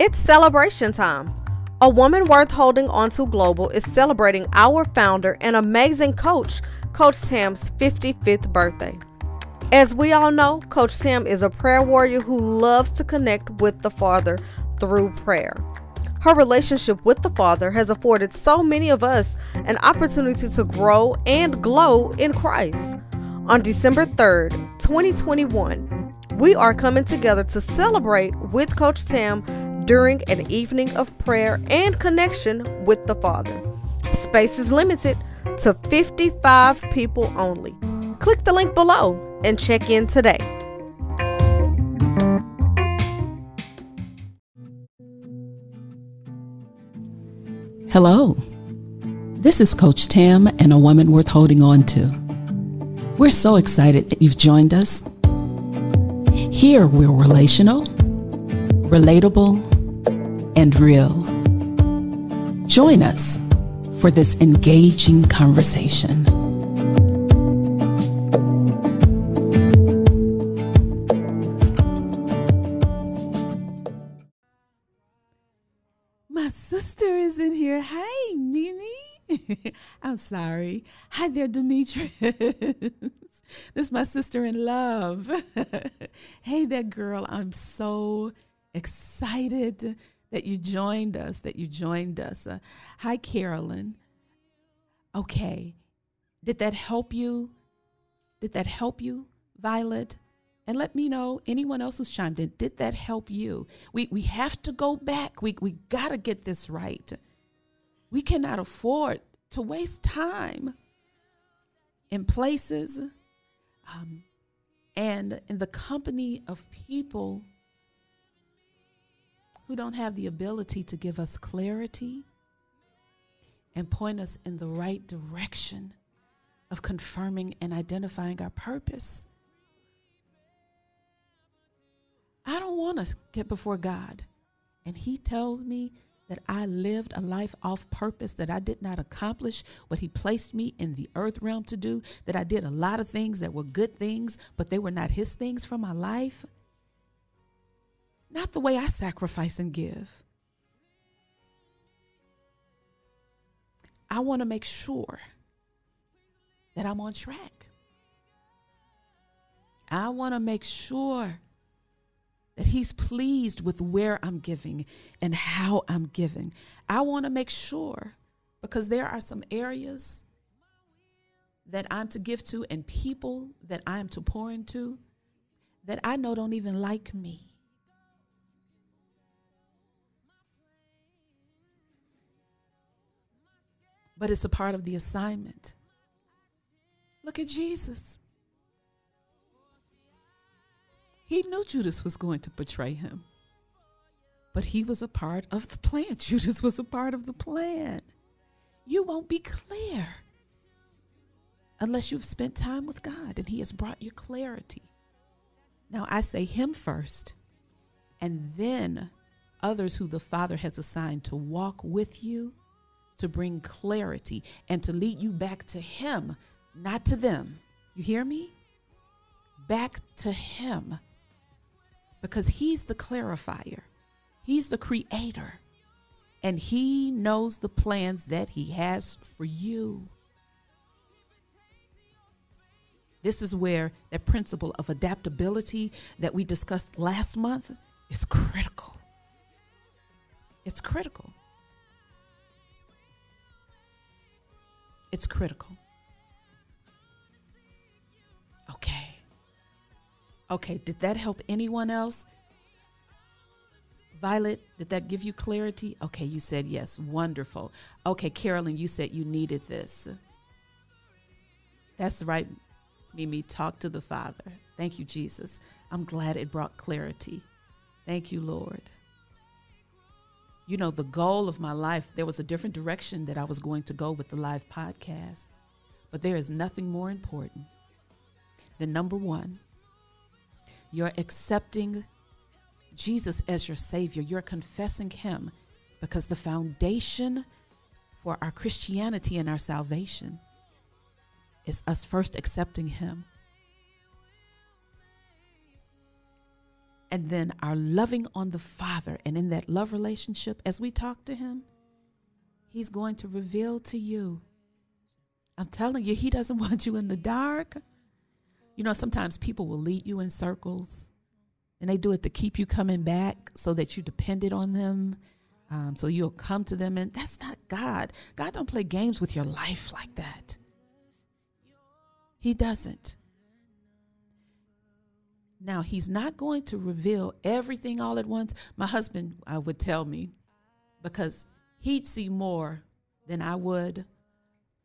It's celebration time. A Woman Worth Holding Onto Global is celebrating our founder and amazing coach, Coach Tam's 55th birthday. As we all know, Coach Tam is a prayer warrior who loves to connect with the Father through prayer. Her relationship with the Father has afforded so many of us an opportunity to grow and glow in Christ. On December 3rd, 2021, we are coming together to celebrate with Coach Tam during an evening of prayer and connection with the Father. Space is limited to 55 people only. Click the link below and check in today. Hello. This is Coach Tam and a woman worth holding on to. We're so excited that you've joined us. Here we're relational, relatable, and real. Join us for this engaging conversation. My sister is in here. Hey, Mimi. I'm sorry. Hi there, Demetrius. this is my sister in love. hey there, girl. I'm so excited that you joined us, that you joined us. Uh, hi, Carolyn. Okay. Did that help you? Did that help you, Violet? And let me know anyone else who's chimed in. Did that help you? We we have to go back. We we gotta get this right. We cannot afford to waste time in places um, and in the company of people who don't have the ability to give us clarity and point us in the right direction of confirming and identifying our purpose. I don't want to get before God and He tells me that I lived a life off purpose, that I did not accomplish what He placed me in the earth realm to do, that I did a lot of things that were good things, but they were not His things for my life. Not the way I sacrifice and give. I want to make sure that I'm on track. I want to make sure that He's pleased with where I'm giving and how I'm giving. I want to make sure because there are some areas that I'm to give to and people that I am to pour into that I know don't even like me. But it's a part of the assignment. Look at Jesus. He knew Judas was going to betray him. But he was a part of the plan. Judas was a part of the plan. You won't be clear unless you've spent time with God and He has brought you clarity. Now, I say Him first, and then others who the Father has assigned to walk with you, to bring clarity, and to lead you back to Him, not to them. You hear me? Back to Him because He's the clarifier, He's the creator, and He knows the plans that He has for you. This is where that principle of adaptability that we discussed last month is critical. It's critical. It's critical. Okay. Okay, did that help anyone else? Violet, did that give you clarity? Okay, you said yes. Wonderful. Okay, Carolyn, you said you needed this. That's right, Mimi. Talk to the Father. Thank you, Jesus. I'm glad it brought clarity. Thank you, Lord. You know, the goal of my life, there was a different direction that I was going to go with the live podcast. But there is nothing more important than number one, you're accepting Jesus as your Savior. You're confessing Him because the foundation for our Christianity and our salvation is us first accepting Him. And then our loving on the Father. And in that love relationship, as we talk to Him, He's going to reveal to you. I'm telling you, He doesn't want you in the dark. You know, sometimes people will lead you in circles and they do it to keep you coming back so that you depended on them. Um, so you'll come to them and that's not God. God don't play games with your life like that. He doesn't. Now, he's not going to reveal everything all at once. My husband I would tell me because he'd see more than I would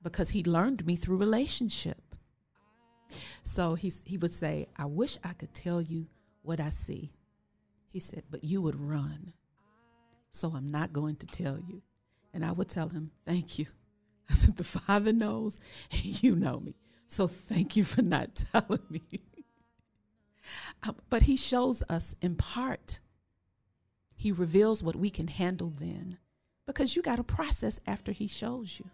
because he learned me through relationship. So he, he would say, I wish I could tell you what I see. He said, But you would run. So I'm not going to tell you. And I would tell him, Thank you. I said, The Father knows and you know me. So thank you for not telling me. Uh, but he shows us in part. He reveals what we can handle then because you got to process after he shows you.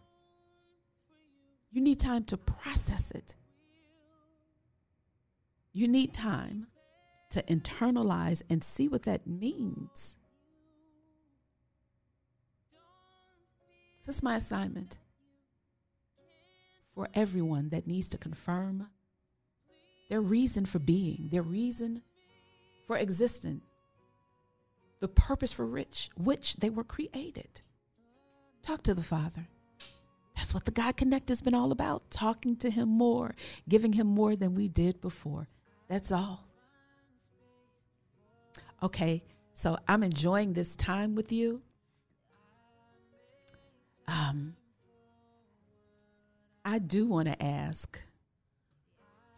You need time to process it. You need time to internalize and see what that means. This is my assignment for everyone that needs to confirm their reason for being, their reason for existing, the purpose for which, which they were created. Talk to the Father. That's what the God Connect has been all about talking to Him more, giving Him more than we did before. That's all. Okay, so I'm enjoying this time with you. Um, I do want to ask,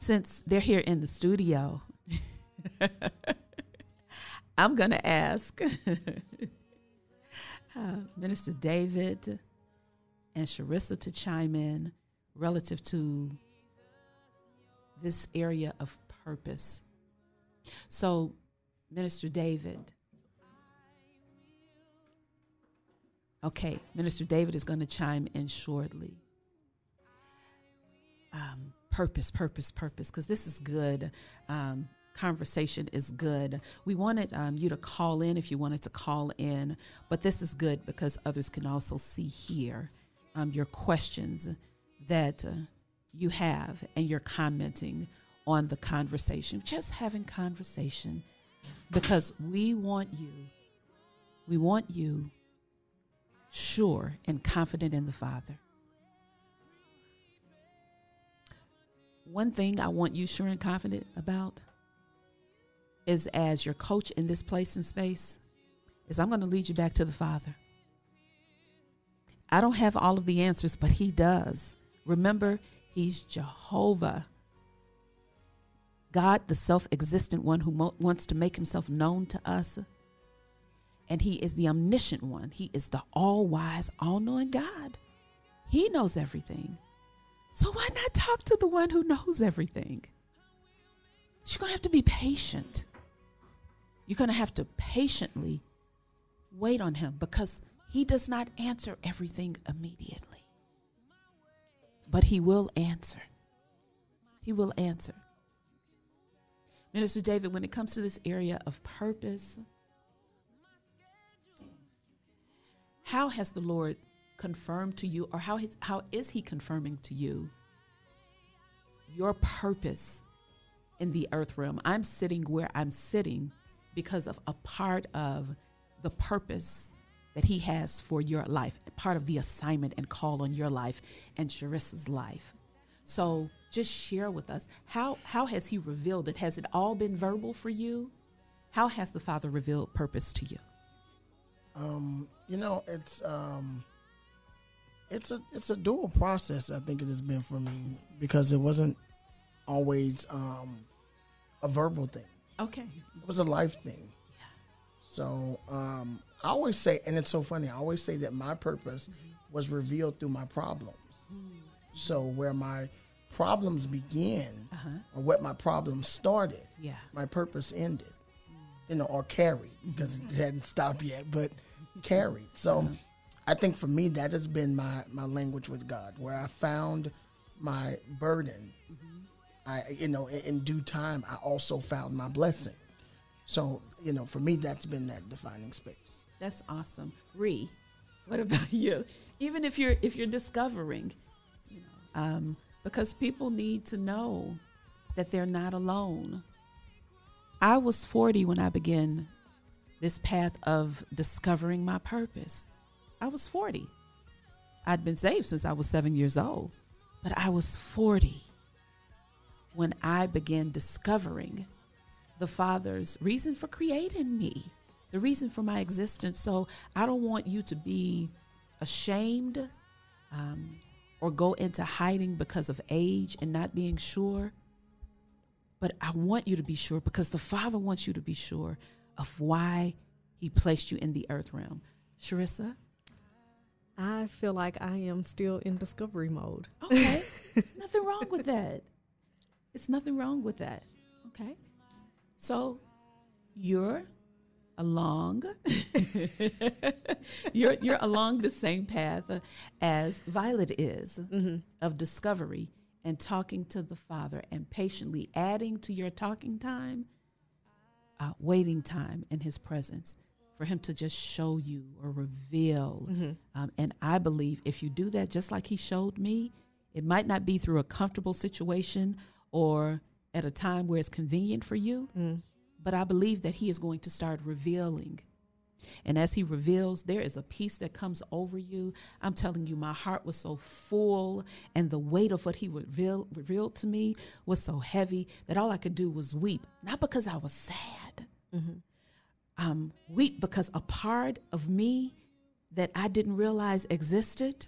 since they're here in the studio, I'm going to ask uh, Minister David and Sharissa to chime in relative to this area of purpose. So, Minister David. Okay, Minister David is going to chime in shortly. Um, purpose, purpose, purpose, because this is good. Um, conversation is good. We wanted um, you to call in if you wanted to call in, but this is good because others can also see here um, your questions that uh, you have and you're commenting on the conversation. Just having conversation because we want you, we want you sure and confident in the Father. One thing I want you sure and confident about is as your coach in this place and space is I'm going to lead you back to the Father. I don't have all of the answers, but he does. Remember, he's Jehovah. God, the self existent one who mo- wants to make himself known to us. And he is the omniscient one. He is the all wise, all knowing God. He knows everything. So why not talk to the one who knows everything? You're going to have to be patient. You're going to have to patiently wait on him because he does not answer everything immediately. But he will answer. He will answer. Minister David, when it comes to this area of purpose, how has the Lord confirmed to you, or how is He confirming to you your purpose in the earth realm? I'm sitting where I'm sitting because of a part of the purpose that He has for your life, part of the assignment and call on your life and Sharissa's life. So, just share with us how how has he revealed it has it all been verbal for you how has the father revealed purpose to you um you know it's um it's a it's a dual process i think it has been for me because it wasn't always um a verbal thing okay it was a life thing yeah. so um i always say and it's so funny i always say that my purpose mm-hmm. was revealed through my problems mm-hmm. so where my problems began, uh-huh. or what my problems started, yeah. my purpose ended. You know, or carried because it hadn't stopped yet, but carried. So uh-huh. I think for me that has been my my language with God, where I found my burden. Mm-hmm. I you know in, in, due time I also found my blessing. So, you know, for me, that's been that defining space. That's awesome. Ree, what about you? Even if you're if you're discovering, you know, um, because people need to know that they're not alone. I was 40 when I began this path of discovering my purpose. I was 40. I'd been saved since I was seven years old, but I was 40 when I began discovering the Father's reason for creating me, the reason for my existence. So I don't want you to be ashamed um, or go into hiding because of age and not being sure. But I want you to be sure because the Father wants you to be sure of why He placed you in the earth realm. Sharissa? I feel like I am still in discovery mode. Okay. There's nothing wrong with that. It's nothing wrong with that. Okay. So you're along you're you're along the same path as Violet is Mm-hmm. of discovery and talking to the Father and patiently adding to your talking time, uh, waiting time in His presence for Him to just show you or reveal. Mm-hmm. Um, and I believe if you do that, just like He showed me, it might not be through a comfortable situation or at a time where it's convenient for you, Mm. but I believe that He is going to start revealing. And as He reveals, there is a peace that comes over you. I'm telling you, my heart was so full, and the weight of what He reveal, revealed to me was so heavy that all I could do was weep. Not because I was sad, um, weep because a part of me that I didn't realize existed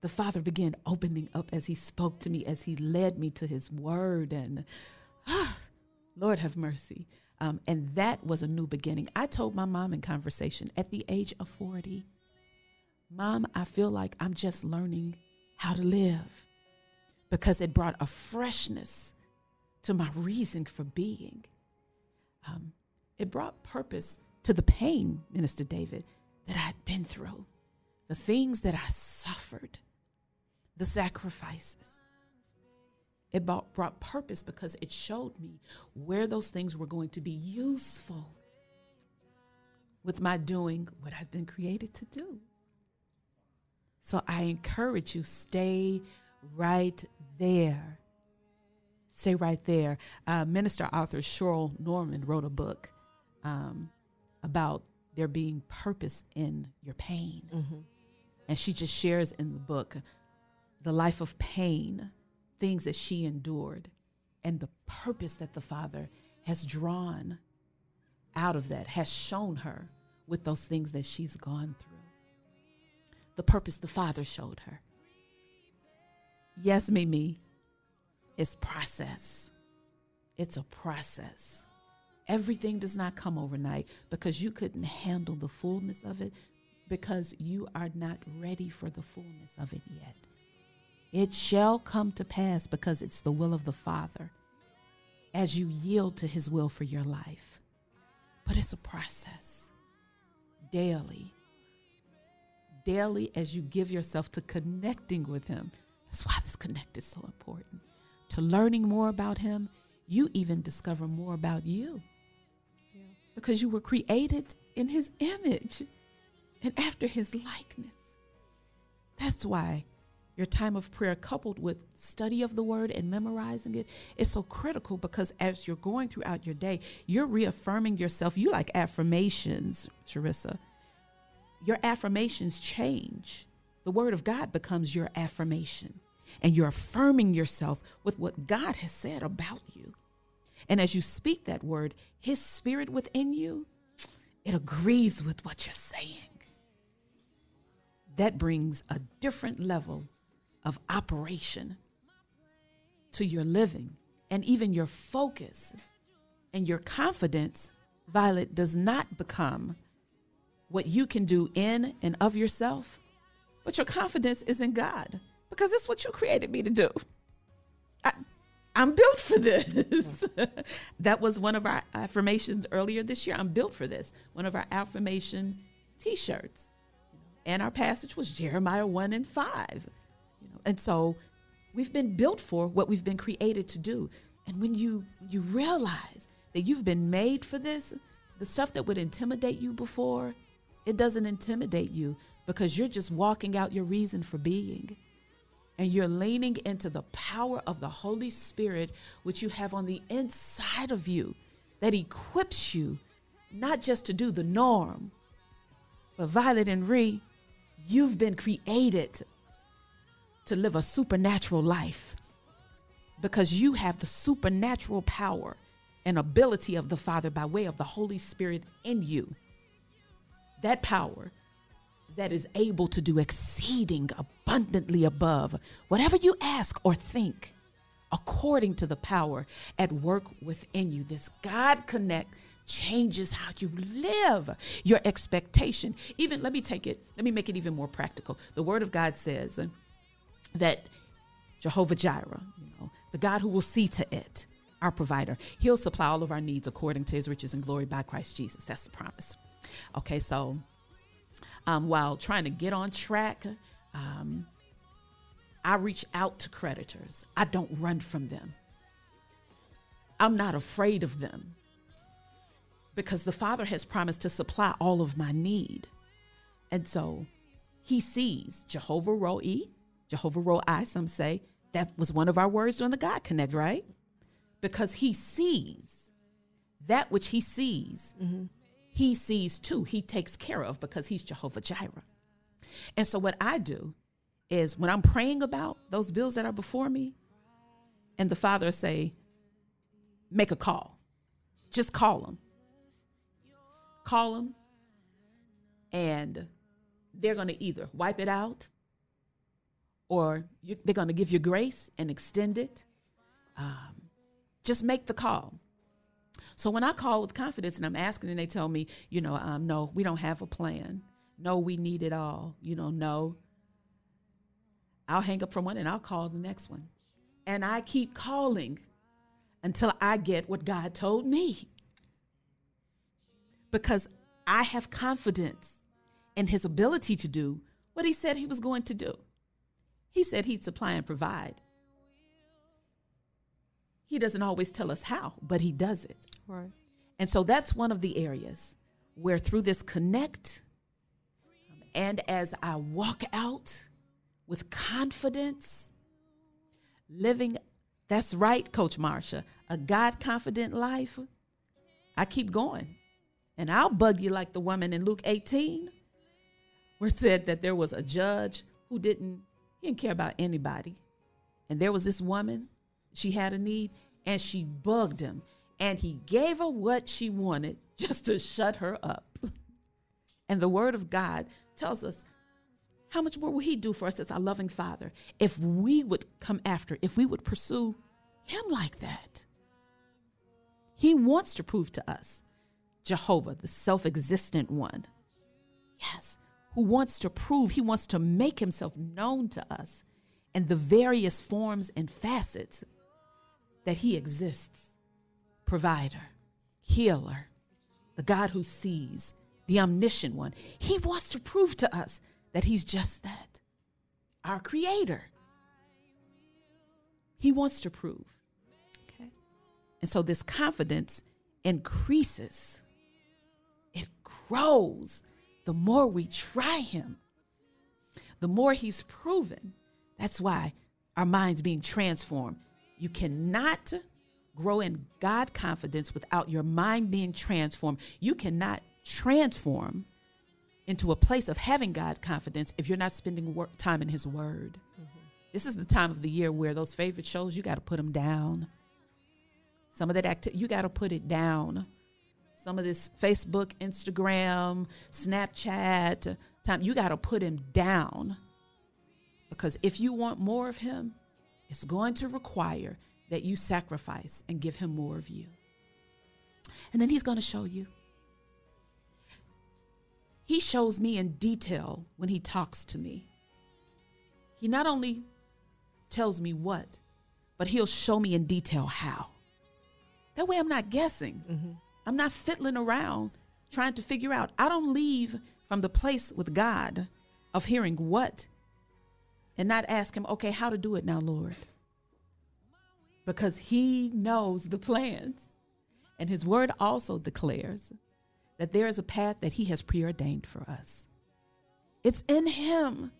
the Father began opening up as He spoke to me, as He led me to His Word. And Lord have mercy. Um, and that was a new beginning. I told my mom in conversation at the age of 40, Mom, I feel like I'm just learning how to live because it brought a freshness to my reason for being. Um, it brought purpose to the pain, Minister David, that I'd been through, the things that I suffered, the sacrifices. It brought, brought purpose because it showed me where those things were going to be useful with my doing what I've been created to do. So I encourage you, stay right there. Stay right there. Uh, Minister author Cheryl Norman wrote a book um, about there being purpose in your pain. And she just shares in the book the life of pain, things that she endured, and the purpose that the Father has drawn out of that, has shown her with those things that she's gone through. The purpose the Father showed her. Yes, Mimi, it's process. It's a process. Everything does not come overnight because you couldn't handle the fullness of it because you are not ready for the fullness of it yet. It shall come to pass because it's the will of the Father as you yield to His will for your life. But it's a process daily. Daily, as you give yourself to connecting with Him. That's why this connect is so important. To learning more about Him, you even discover more about you because you were created in His image and after His likeness. That's why your time of prayer coupled with study of the word and memorizing it is so critical because as you're going throughout your day, you're reaffirming yourself. You like affirmations, Sharissa. Your affirmations change. The word of God becomes your affirmation, and you're affirming yourself with what God has said about you. And as you speak that word, his spirit within you, it agrees with what you're saying that brings a different level of operation to your living and even your focus and your confidence, Violet, does not become what you can do in and of yourself, but your confidence is in God because it's what you created me to do. I, I'm built for this. that was one of our affirmations earlier this year. I'm built for this. One of our affirmation t shirts and our passage was Jeremiah 1 and 5. You know, and so we've been built for what we've been created to do. And when you you realize that you've been made for this. The stuff that would intimidate you before, it doesn't intimidate you because you're just walking out your reason for being. And you're leaning into the power of the Holy Spirit, which you have on the inside of you, that equips you not just to do the norm, but Violet and Ree, you've been created to live a supernatural life because you have the supernatural power and ability of the Father by way of the Holy Spirit in you. That power that is able to do exceeding abundantly above whatever you ask or think according to the power at work within you. This God connect changes how you live, your expectation. Even, let me take it, let me make it even more practical. The Word of God says that Jehovah Jireh, you know, the God who will see to it, our provider, he'll supply all of our needs according to his riches and glory by Christ Jesus. That's the promise. Okay, so um, while trying to get on track, um, I reach out to creditors. I don't run from them. I'm not afraid of them because the Father has promised to supply all of my need. And so he sees Jehovah Roe, Jehovah Roe, I, some say that was one of our words during the God Connect, right? Because he sees that which he sees, mm-hmm. He sees too. He takes care of because he's Jehovah Jireh. And so what I do is when I'm praying about those bills that are before me, and the Father say, make a call. Just call them call them and they're going to either wipe it out or you, they're going to give you grace and extend it. Um, just make the call. So when I call with confidence and I'm asking and they tell me, you know, um, no, we don't have a plan. No, we need it all. You know, no. I'll hang up from one and I'll call the next one. And I keep calling until I get what God told me because I have confidence in his ability to do what he said he was going to do. He said he'd supply and provide. He doesn't always tell us how, but he does it. Right. And so that's one of the areas where through this connect um, and as I walk out with confidence, living, that's right, Coach Marsha, a God confident life, I keep going. And I'll bug you like the woman in Luke 18, where it said that there was a judge who didn't, he didn't care about anybody. And there was this woman, she had a need, and she bugged him. And he gave her what she wanted just to shut her up. And the word of God tells us how much more will he do for us as our loving father if we would come after, if we would pursue him like that? He wants to prove to us Jehovah, the self existent one. Yes, who wants to prove, he wants to make himself known to us in the various forms and facets that he exists provider, healer, the God who sees, the omniscient one. He wants to prove to us that he's just that, our creator. He wants to prove. Okay. And so this confidence increases it grows the more we try him, the more he's proven. That's why our minds being transformed. You cannot grow in God confidence without your mind being transformed. You cannot transform into a place of having God confidence if you're not spending work, time in His Word. Mm-hmm. This is the time of the year where those favorite shows you got to put them down. Some of that activity you got to put it down some of this Facebook, Instagram, Snapchat time, you got to put him down. Because if you want more of him, it's going to require that you sacrifice and give him more of you. And then he's going to show you. He shows me in detail when he talks to me. He not only tells me what, but he'll show me in detail how. That way I'm not guessing. Mm-hmm. I'm not fiddling around trying to figure out. I don't leave from the place with God of hearing what and not ask Him, okay, how to do it now, Lord. Because He knows the plans And his word also declares that there is a path that he has preordained for us. It's in him.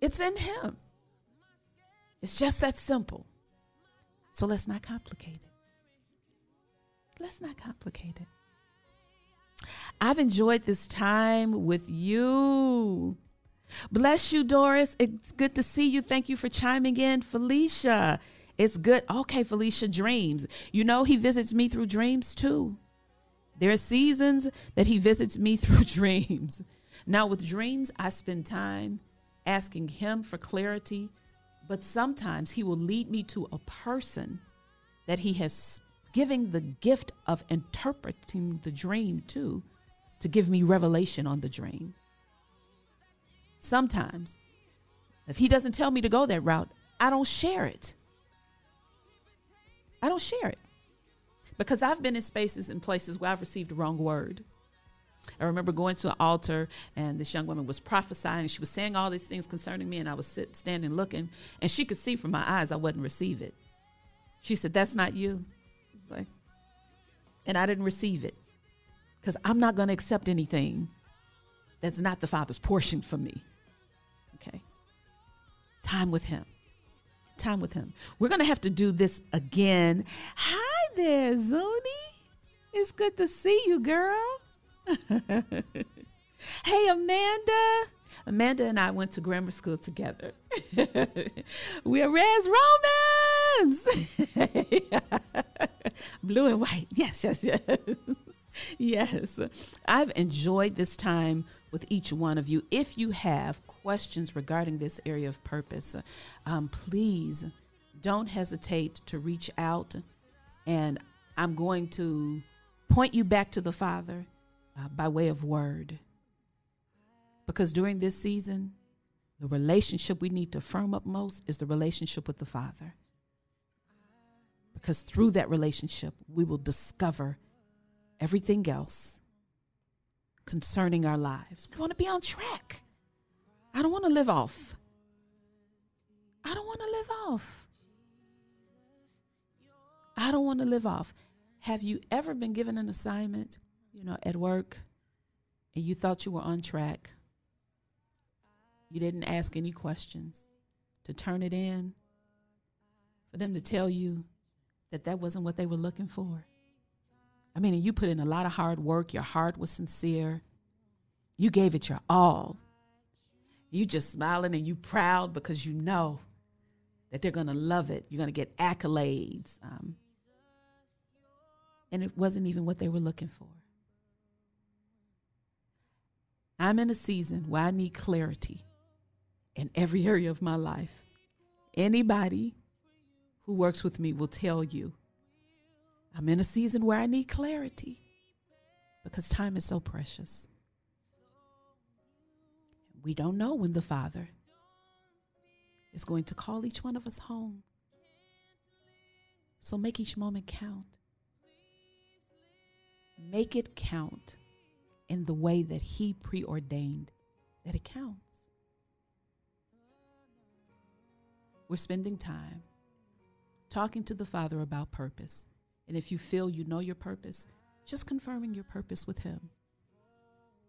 It's in him. It's just that simple. So let's not complicate it. Let's not complicate it. I've enjoyed this time with you. Bless you, Doris. It's good to see you. Thank you for chiming in, Felicia. It's good. Okay, Felicia, dreams. You know, he visits me through dreams too. There are seasons that he visits me through dreams. Now, with dreams, I spend time asking him for clarity, but sometimes he will lead me to a person that he has given the gift of interpreting the dream to, to give me revelation on the dream. Sometimes, if he doesn't tell me to go that route, I don't share it. I don't share it because I've been in spaces and places where I've received the wrong word. I remember going to an altar and this young woman was prophesying and she was saying all these things concerning me and I was sit, standing looking and she could see from my eyes I wouldn't receive it. She said, "That's not you." Like, and I didn't receive it because I'm not going to accept anything that's not the Father's portion for me. Okay. Time with Him. Time with Him. We're going to have to do this again. Hi there, Zuni. It's good to see you, girl. hey, Amanda. Amanda and I went to grammar school together. we are Res Romans. Blue and white. Yes, yes, yes. yes. I've enjoyed this time with each one of you. If you have questions regarding this area of purpose, um, please don't hesitate to reach out. And I'm going to point you back to the Father uh, by way of word. Because during this season, the relationship we need to firm up most is the relationship with the Father. Because through that relationship, we will discover everything else concerning our lives. We want to be on track. I don't want to live off. I don't want to live off. I don't want to live off. Have you ever been given an assignment, you know, at work and you thought you were on track? You didn't ask any questions to turn it in, for them to tell you that that wasn't what they were looking for. I mean, you put in a lot of hard work, your heart was sincere, you gave it your all. You just smiling and you proud because you know that they're going to love it. You're going to get accolades. Um, and it wasn't even what they were looking for. I'm in a season where I need clarity in every area of my life. Anybody who works with me will tell you I'm in a season where I need clarity because time is so precious. We don't know when the Father is going to call each one of us home. So make each moment count. Make it count in the way that He preordained that it counts. We're spending time talking to the Father about purpose. And if you feel you know your purpose, just confirming your purpose with Him,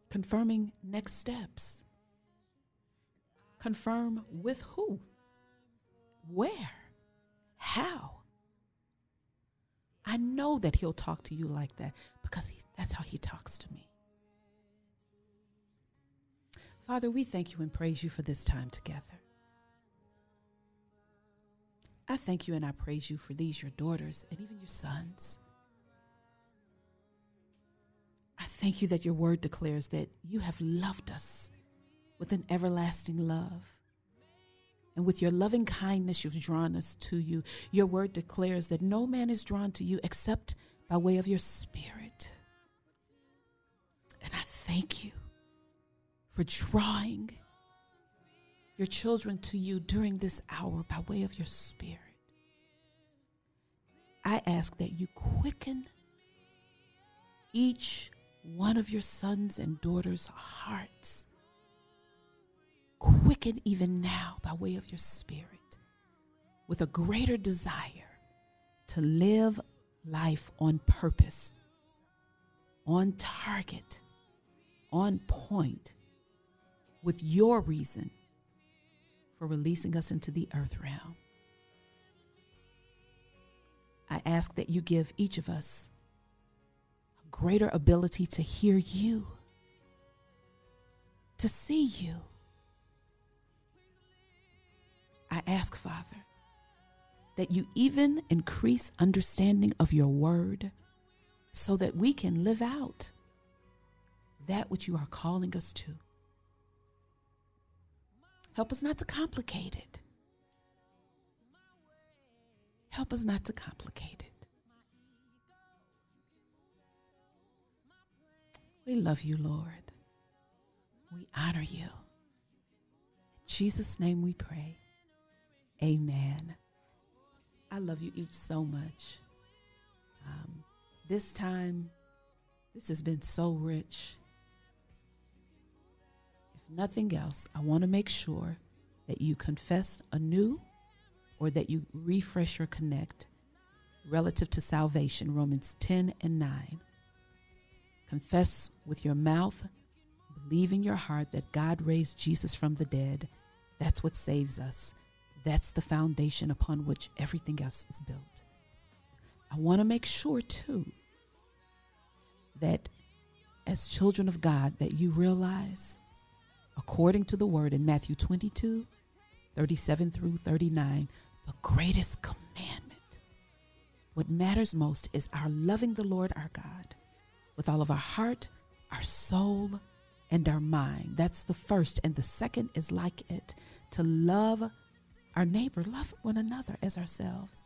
confirming next steps, confirm with who, where, how. I know that He'll talk to you like that because he, that's how He talks to me. Father, we thank you and praise you for this time together. I thank you and I praise you for these, your daughters, and even your sons. I thank you that your word declares that you have loved us with an everlasting love. And with your loving kindness, you've drawn us to you. Your word declares that no man is drawn to you except by way of your spirit. And I thank you for drawing your children to you during this hour by way of your spirit. I ask that you quicken each one of your sons and daughters' hearts. Quicken even now by way of your spirit with a greater desire to live life on purpose, on target, on point with your reason for releasing us into the earth realm. I ask that you give each of us a greater ability to hear you, to see you. I ask, Father, that you even increase understanding of your word so that we can live out that which you are calling us to. Help us not to complicate it. Help us not to complicate it. We love you, Lord. We honor you. In Jesus' name we pray. Amen. I love you each so much. Um, this time, this has been so rich. If nothing else, I want to make sure that you confess anew or that you refresh or connect relative to salvation, Romans 10 and 9. Confess with your mouth, believe in your heart that God raised Jesus from the dead. That's what saves us. That's the foundation upon which everything else is built. I want to make sure too that as children of God that you realize according to the word in Matthew 22 37 through 39 the greatest commandment. What matters most is our loving the Lord our God with all of our heart, our soul, and our mind. That's the first. And the second is like it to love our neighbor, love one another as ourselves.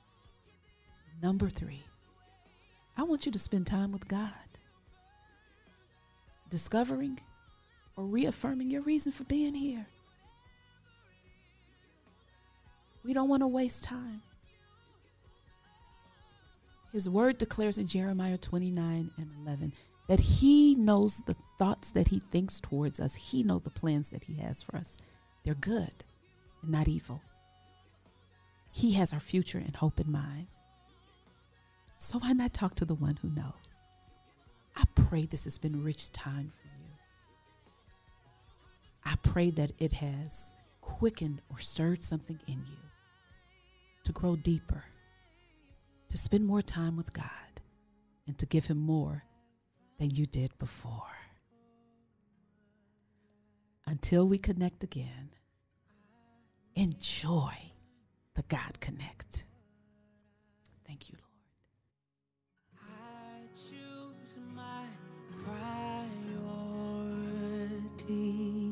Number three, I want you to spend time with God, discovering or reaffirming your reason for being here. We don't want to waste time. His word declares in Jeremiah 29 and 11 that he knows the thoughts that he thinks towards us. He knows the plans that he has for us. They're good and not evil. He has our future and hope in mind. So why not talk to the one who knows? I pray this has been rich time for you. I pray that it has quickened or stirred something in you to grow deeper, to spend more time with God, and to give Him more than you did before. Until we connect again, enjoy the God Connect. Thank you, Lord. I choose my priorities.